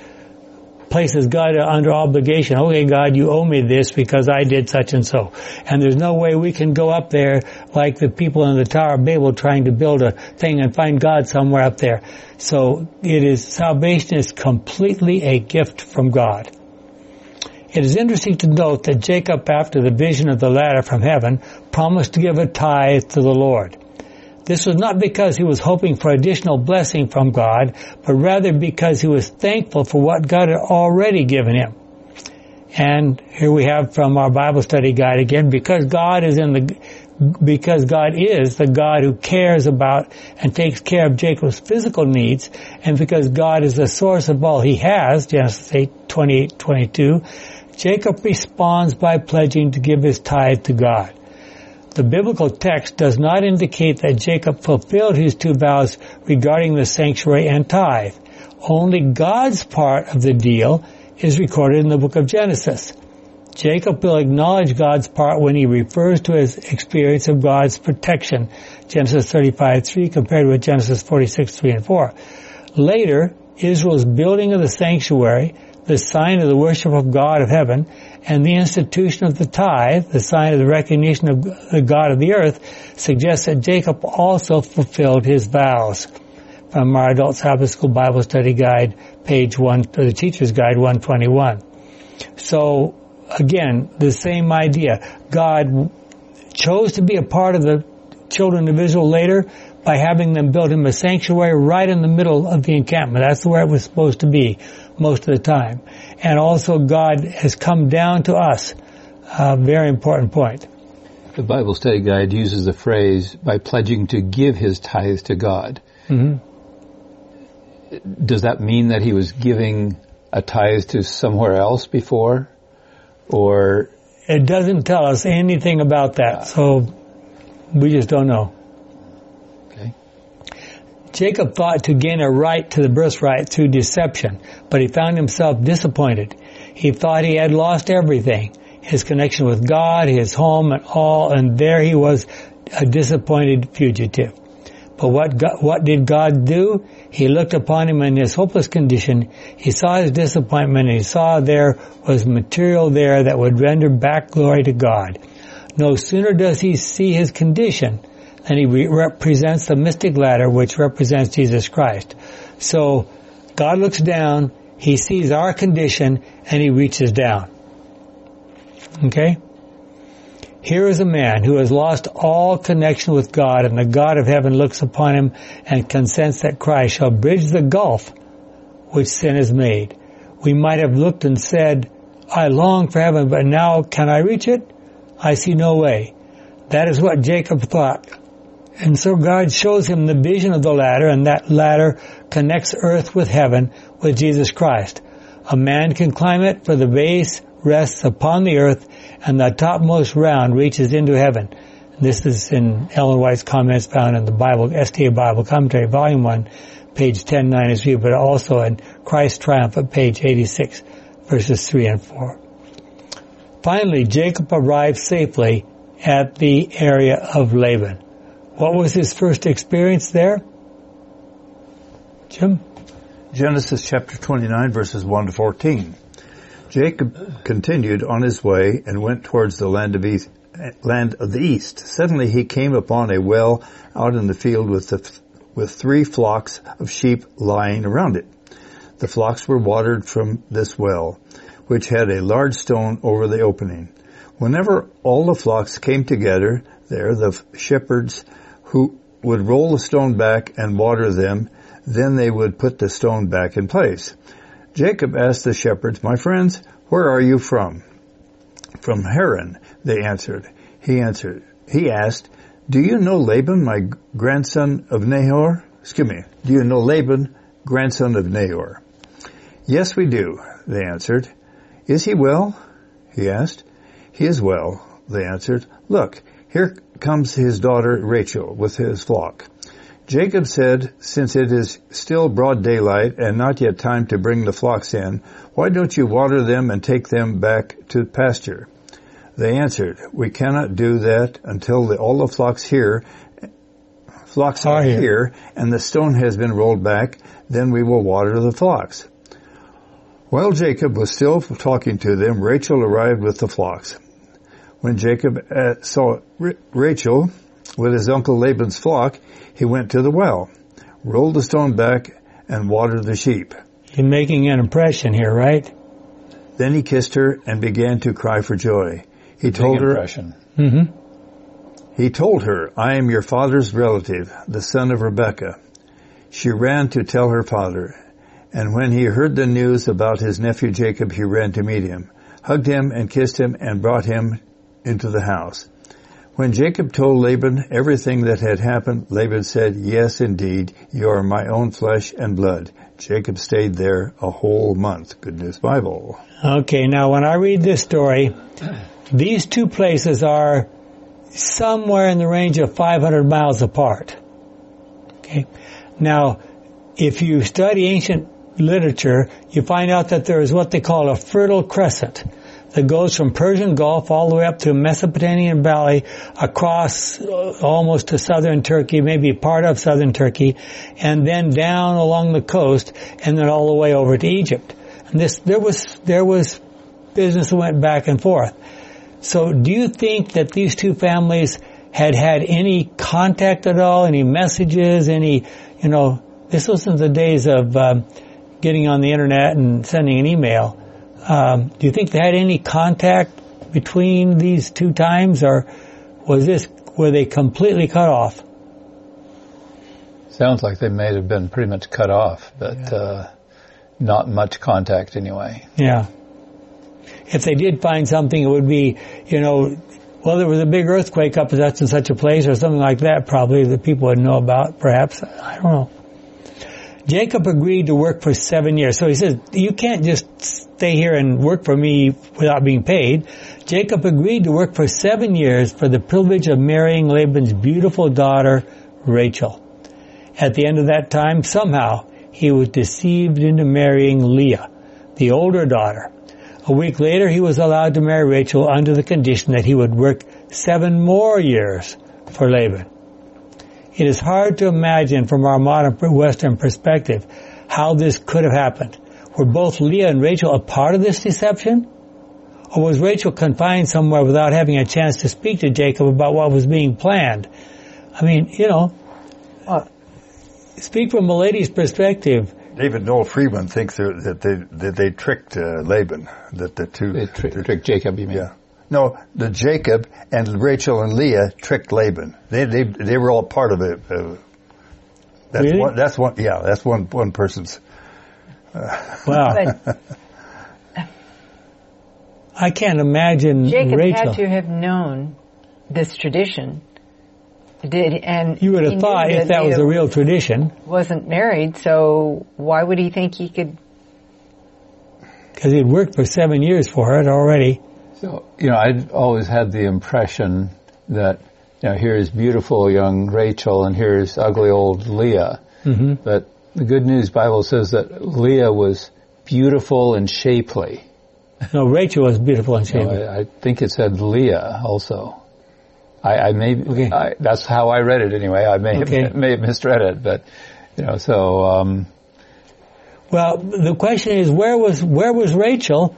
places God under obligation. Okay, God, you owe me this because I did such and so. And there's no way we can go up there like the people in the Tower of Babel trying to build a thing and find God somewhere up there. So it is, salvation is completely a gift from God. It is interesting to note that Jacob, after the vision of the ladder from heaven, promised to give a tithe to the Lord. This was not because he was hoping for additional blessing from God, but rather because he was thankful for what God had already given him. And here we have from our Bible study guide again, because God is in the, because God is the God who cares about and takes care of Jacob's physical needs, and because God is the source of all he has, Genesis 8, 28, 22, Jacob responds by pledging to give his tithe to God. The biblical text does not indicate that Jacob fulfilled his two vows regarding the sanctuary and tithe. Only God's part of the deal is recorded in the book of Genesis. Jacob will acknowledge God's part when he refers to his experience of God's protection, Genesis 35, 3 compared with Genesis 46, 3 and 4. Later, Israel's building of the sanctuary, the sign of the worship of God of heaven, and the institution of the tithe, the sign of the recognition of the God of the earth, suggests that Jacob also fulfilled his vows. From our Adult Sabbath School Bible Study Guide, page one, or the Teacher's Guide 121. So, again, the same idea. God chose to be a part of the children of Israel later by having them build him a sanctuary right in the middle of the encampment. That's where it was supposed to be most of the time. And also God has come down to us. A very important point. The Bible study guide uses the phrase by pledging to give his tithe to God. Mm-hmm. Does that mean that he was giving a tithe to somewhere else before? Or It doesn't tell us anything about that, so we just don't know. Jacob thought to gain a right to the birthright through deception, but he found himself disappointed. He thought he had lost everything. His connection with God, his home and all, and there he was a disappointed fugitive. But what God, what did God do? He looked upon him in his hopeless condition. He saw his disappointment and he saw there was material there that would render back glory to God. No sooner does he see his condition than he re- represents the mystic ladder which represents Jesus Christ. So God looks down, he sees our condition and he reaches down. Okay? Here is a man who has lost all connection with God and the God of heaven looks upon him and consents that Christ shall bridge the gulf which sin has made. We might have looked and said, I long for heaven, but now can I reach it? I see no way. That is what Jacob thought. And so God shows him the vision of the ladder and that ladder connects earth with heaven with Jesus Christ. A man can climb it for the base rests upon the earth and the topmost round reaches into heaven. This is in Ellen White's comments found in the Bible, SDA Bible Commentary, Volume 1, page 1090 as view, but also in Christ Triumphant page 86, verses 3 and 4. Finally, Jacob arrived safely at the area of Laban. What was his first experience there? Jim? Genesis chapter 29 verses 1 to 14. Jacob continued on his way and went towards the land of, east, land of the east. Suddenly he came upon a well out in the field with, the, with three flocks of sheep lying around it. The flocks were watered from this well, which had a large stone over the opening. Whenever all the flocks came together there, the shepherds who would roll the stone back and water them, then they would put the stone back in place. Jacob asked the shepherds, My friends, where are you from? From Haran, they answered. He answered, he asked, Do you know Laban, my grandson of Nahor? Excuse me, do you know Laban, grandson of Nahor? Yes, we do, they answered. Is he well? He asked. He is well, they answered. Look, here comes his daughter Rachel with his flock. Jacob said, since it is still broad daylight and not yet time to bring the flocks in, why don't you water them and take them back to pasture? They answered, we cannot do that until the, all the flocks here, flocks are here. here and the stone has been rolled back, then we will water the flocks. While Jacob was still talking to them, Rachel arrived with the flocks. When Jacob uh, saw Rachel with his uncle Laban's flock, he went to the well, rolled the stone back, and watered the sheep. You're making an impression here, right? Then he kissed her and began to cry for joy. He told her, impression. Mm-hmm. he told her, I am your father's relative, the son of Rebekah. She ran to tell her father, and when he heard the news about his nephew Jacob, he ran to meet him, hugged him and kissed him and brought him into the house. When Jacob told Laban everything that had happened, Laban said, Yes, indeed, you are my own flesh and blood. Jacob stayed there a whole month. Good News Bible. Okay, now when I read this story, these two places are somewhere in the range of 500 miles apart. Okay. Now, if you study ancient literature, you find out that there is what they call a fertile crescent that goes from Persian Gulf all the way up to Mesopotamian Valley across uh, almost to southern Turkey, maybe part of southern Turkey, and then down along the coast and then all the way over to Egypt. And this, there was, there was business that went back and forth. So do you think that these two families had had any contact at all, any messages, any, you know, this wasn't the days of um, getting on the internet and sending an email. Um, do you think they had any contact between these two times, or was this were they completely cut off? Sounds like they may have been pretty much cut off, but uh, not much contact anyway. Yeah. If they did find something, it would be, you know, well, there was a big earthquake up at such and such a place or something like that probably that people would know about, perhaps. I don't know. Jacob agreed to work for seven years. So he says, you can't just stay here and work for me without being paid. Jacob agreed to work for seven years for the privilege of marrying Laban's beautiful daughter, Rachel. At the end of that time, somehow, he was deceived into marrying Leah, the older daughter. A week later, he was allowed to marry Rachel under the condition that he would work seven more years for Laban. It is hard to imagine from our modern Western perspective how this could have happened. Were both Leah and Rachel a part of this deception? Or was Rachel confined somewhere without having a chance to speak to Jacob about what was being planned? I mean, you know, uh, speak from a lady's perspective. David Noel Freedman thinks that they that they tricked uh, Laban, that the two They tri- tricked Jacob, you mean? yeah. No, the Jacob and Rachel and Leah tricked Laban. They they they were all part of it. Uh, that's Really? one. That's one. Yeah, that's one one person's. Wow. I can't imagine Jacob Rachel. had to have known this tradition. Did and You would have knew thought if that was a real tradition, wasn't married, so why would he think he could? because he'd worked for seven years for it already. So, you know, I'd always had the impression that, you know, here's beautiful young Rachel and here's ugly old Leah. hmm But the Good News Bible says that Leah was beautiful and shapely. No, Rachel was beautiful and shapely. I, I think it said Leah also. I, I may, Okay. I, that's how I read it anyway. I may Okay. have, may have misread it, but, you know, so, um, Well, the question is, where was where was Rachel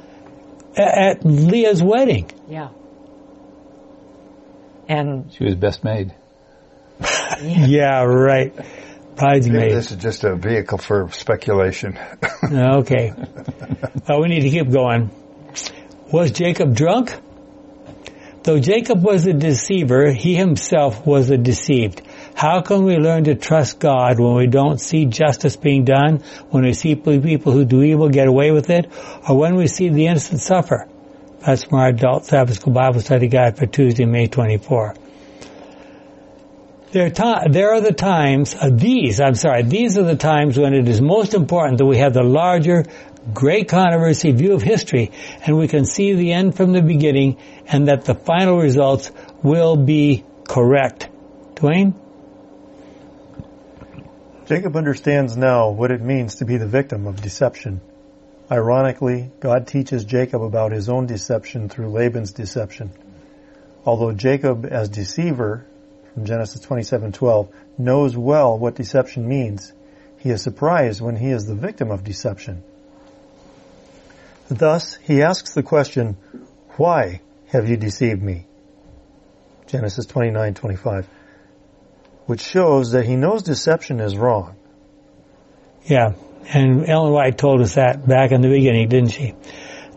at Leah's wedding? Yeah. And she was best maid. Yeah, right. Bridesmaid. This is just a vehicle for speculation. Okay. Well, we need to keep going. Was Jacob drunk? Though Jacob was a deceiver, he himself was a deceived. How can we learn to trust God when we don't see justice being done, when we see people who do evil get away with it, or when we see the innocent suffer? That's from our adult Sabbath School Bible Study Guide for Tuesday, May 24. There are, ti- there are the times, uh, these, I'm sorry, these are the times when it is most important that we have the larger, great controversy view of history and we can see the end from the beginning and that the final results will be correct. Dwayne? Jacob understands now what it means to be the victim of deception. Ironically, God teaches Jacob about his own deception through Laban's deception. Although Jacob, as deceiver, from Genesis 27:12, knows well what deception means, he is surprised when he is the victim of deception. Thus, he asks the question, "Why have you deceived me?" Genesis 29:25, which shows that he knows deception is wrong. Yeah. And Ellen White told us that back in the beginning, didn't she?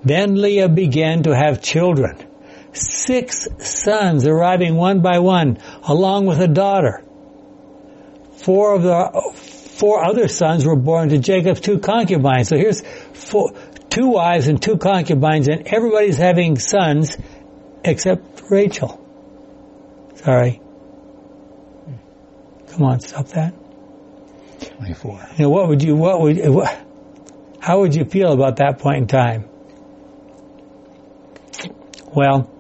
Then Leah began to have children. Six sons arriving one by one, along with a daughter. Four of the four other sons were born to Jacob's two concubines. So here's four, two wives and two concubines, and everybody's having sons except Rachel. Sorry. Come on, stop that. 24. Now, what would you, what would, what, how would you feel about that point in time? Well,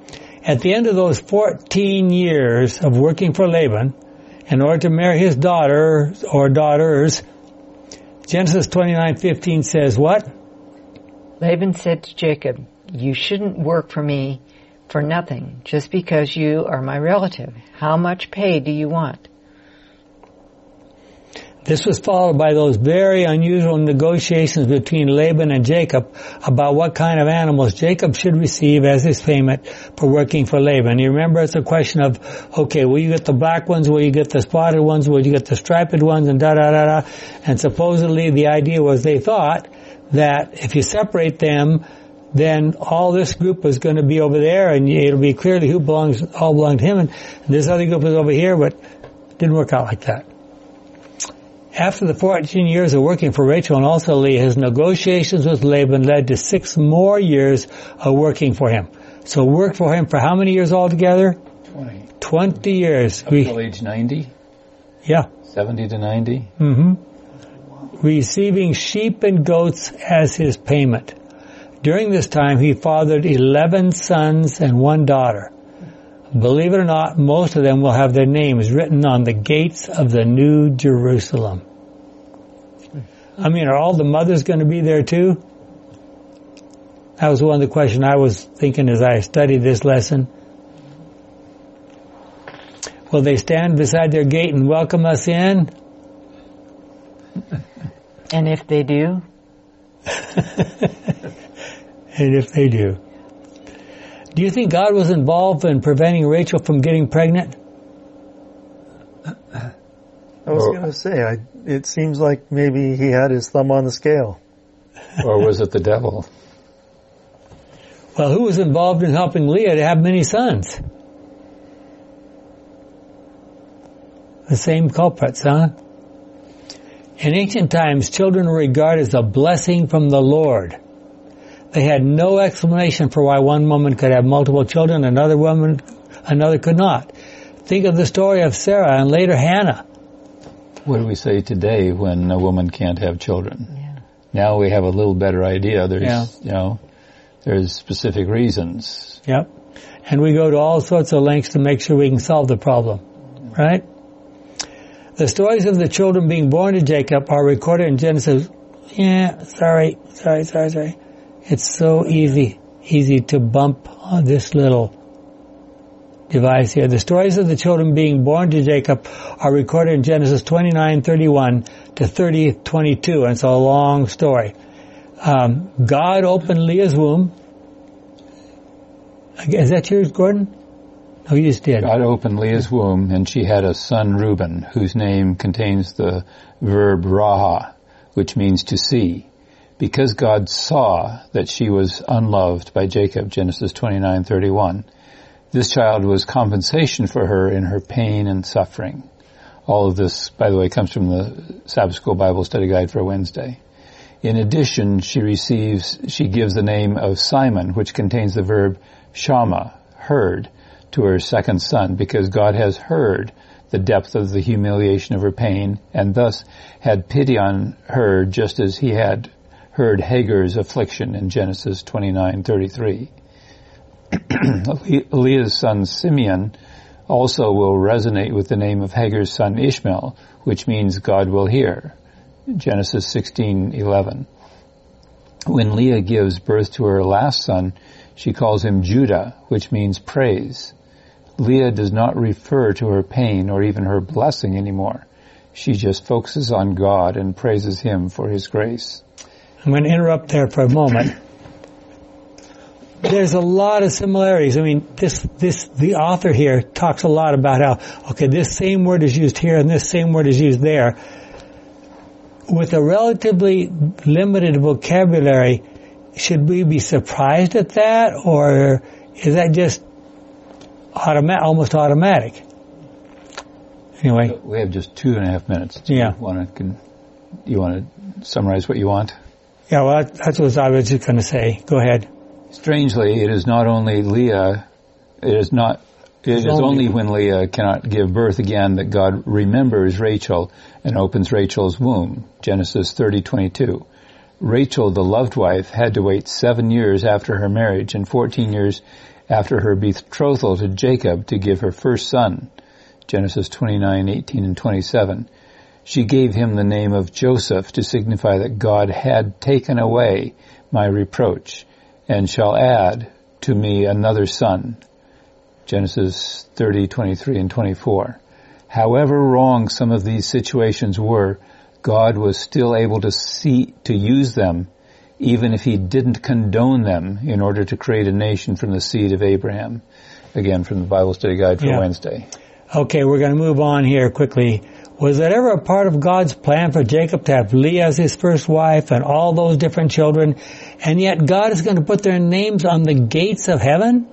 at the end of those 14 years of working for Laban, in order to marry his daughter or daughters, Genesis 29:15 says what? Laban said to Jacob, You shouldn't work for me for nothing just because you are my relative. How much pay do you want? This was followed by those very unusual negotiations between Laban and Jacob about what kind of animals Jacob should receive as his payment for working for Laban. You remember it's a question of, okay, will you get the black ones, will you get the spotted ones, will you get the striped ones, and da da da da. And supposedly the idea was they thought that if you separate them, then all this group was going to be over there and it'll be clearly who belongs, all belong to him and this other group was over here, but it didn't work out like that. After the 14 years of working for Rachel and also Leah, his negotiations with Laban led to six more years of working for him. So worked for him for how many years altogether? 20. 20 years. Until age 90? yeah. 70 to 90? Mm-hmm. Receiving sheep and goats as his payment. During this time, he fathered 11 sons and one daughter. Believe it or not, most of them will have their names written on the gates of the New Jerusalem. I mean, are all the mothers going to be there too? That was one of the questions I was thinking as I studied this lesson. Will they stand beside their gate and welcome us in? And if they do, And if they do. Do you think God was involved in preventing Rachel from getting pregnant? I was going to say, I, it seems like maybe he had his thumb on the scale. or was it the devil? Well, who was involved in helping Leah to have many sons? The same culprits, huh? In ancient times, children were regarded as a blessing from the Lord. They had no explanation for why one woman could have multiple children, another woman, another could not. Think of the story of Sarah and later Hannah. What do we say today when a woman can't have children? Yeah. Now we have a little better idea. There's, Yeah. you know, there's specific reasons. Yep. And we go to all sorts of lengths to make sure we can solve the problem. Right? The stories of the children being born to Jacob are recorded in Genesis. Yeah, sorry, sorry, sorry, sorry. It's so easy, easy to bump on this little device here. The stories of the children being born to Jacob are recorded in Genesis 29:31 to 30:22, and it's a long story. Um, God opened Leah's womb. Is that yours, Gordon? No, you just did. God opened Leah's womb and she had a son Reuben whose name contains the verb raha, which means to see. Because God saw that she was unloved by Jacob, Genesis 29:31, this child was compensation for her in her pain and suffering. All of this, by the way, comes from the Sabbath School Bible Study Guide for Wednesday. In addition, she receives, she gives the name of Simon, which contains the verb shama, heard, to her second son, because God has heard the depth of the humiliation of her pain, and thus had pity on her just as he had heard Hagar's affliction in Genesis 29:33. Leah's son Simeon also will resonate with the name of Hagar's son Ishmael, which means God will hear. Genesis 16:11. When Leah gives birth to her last son, she calls him Judah, which means praise. Leah does not refer to her pain or even her blessing anymore. She just focuses on God and praises him for his grace. I'm going to interrupt there for a moment. There's a lot of similarities. I mean, this, this, the author here talks a lot about how, okay, this same word is used here and this same word is used there. With a relatively limited vocabulary, should we be surprised at that, or is that just automa- almost automatic? Anyway, We have just two and a half minutes. Do Yeah. You want to, can, you want to summarize what you want? Yeah, well, that's what I was just going to say. Go ahead. Strangely, it is not only Leah, it is not, it is only when Leah cannot give birth again that God remembers Rachel and opens Rachel's womb. Genesis 30:22. Rachel, the loved wife, had to wait seven years after her marriage and 14 years after her betrothal to Jacob to give her first son. Genesis 29:18 and 27. She gave him the name of Joseph to signify that God had taken away my reproach and shall add to me another son. Genesis 30, 23 and 24. However wrong some of these situations were, God was still able to see, to use them even if he didn't condone them in order to create a nation from the seed of Abraham. Again, from the Bible Study Guide for Yeah. Wednesday. Okay, we're going to move on here quickly. Was it ever a part of God's plan for Jacob to have Leah as his first wife and all those different children, and yet God is going to put their names on the gates of heaven?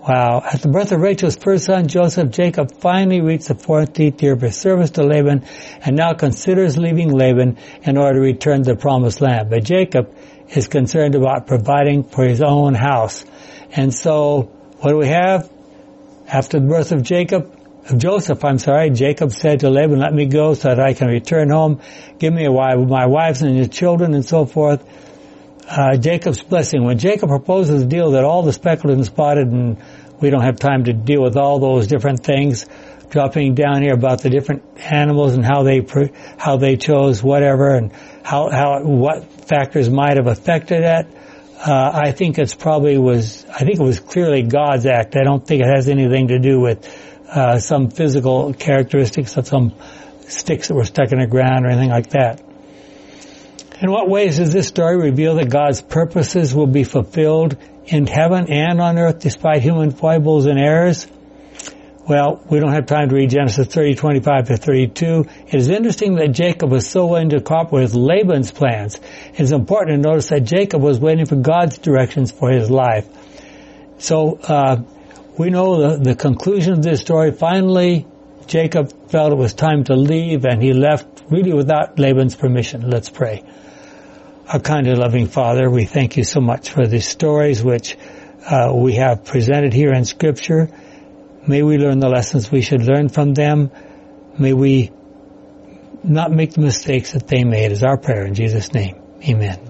Wow. At the birth of Rachel's first son, Joseph, Jacob finally reached the 14th year of his service to Laban and now considers leaving Laban in order to return to the promised land. But Jacob is concerned about providing for his own house. And so, what do we have? After the birth of Jacob, Joseph, I'm sorry, Jacob said to Laban, let me go so that I can return home. Give me a wife, my wives and your children and so forth. Uh, Jacob's blessing. When Jacob proposes a deal that all the speckled and spotted, and we don't have time to deal with all those different things, dropping down here about the different animals and how they how they chose whatever and how how what factors might have affected it. Uh, I think it's probably was I think it was clearly God's act. I don't think it has anything to do with uh, some physical characteristics of some sticks that were stuck in the ground or anything like that. In what ways does this story reveal that God's purposes will be fulfilled in heaven and on earth despite human foibles and errors? Well, we don't have time to read Genesis 30, 25 to 32. It is interesting that Jacob was so willing to cooperate with Laban's plans. It's important to notice that Jacob was waiting for God's directions for his life. So, uh, we know the, the conclusion of this story. Finally, Jacob felt it was time to leave and he left really without Laban's permission. Let's pray. Our kind and loving Father, we thank you so much for these stories which uh, we have presented here in Scripture. May we learn the lessons we should learn from them. May we not make the mistakes that they made is our prayer in Jesus' name. Amen.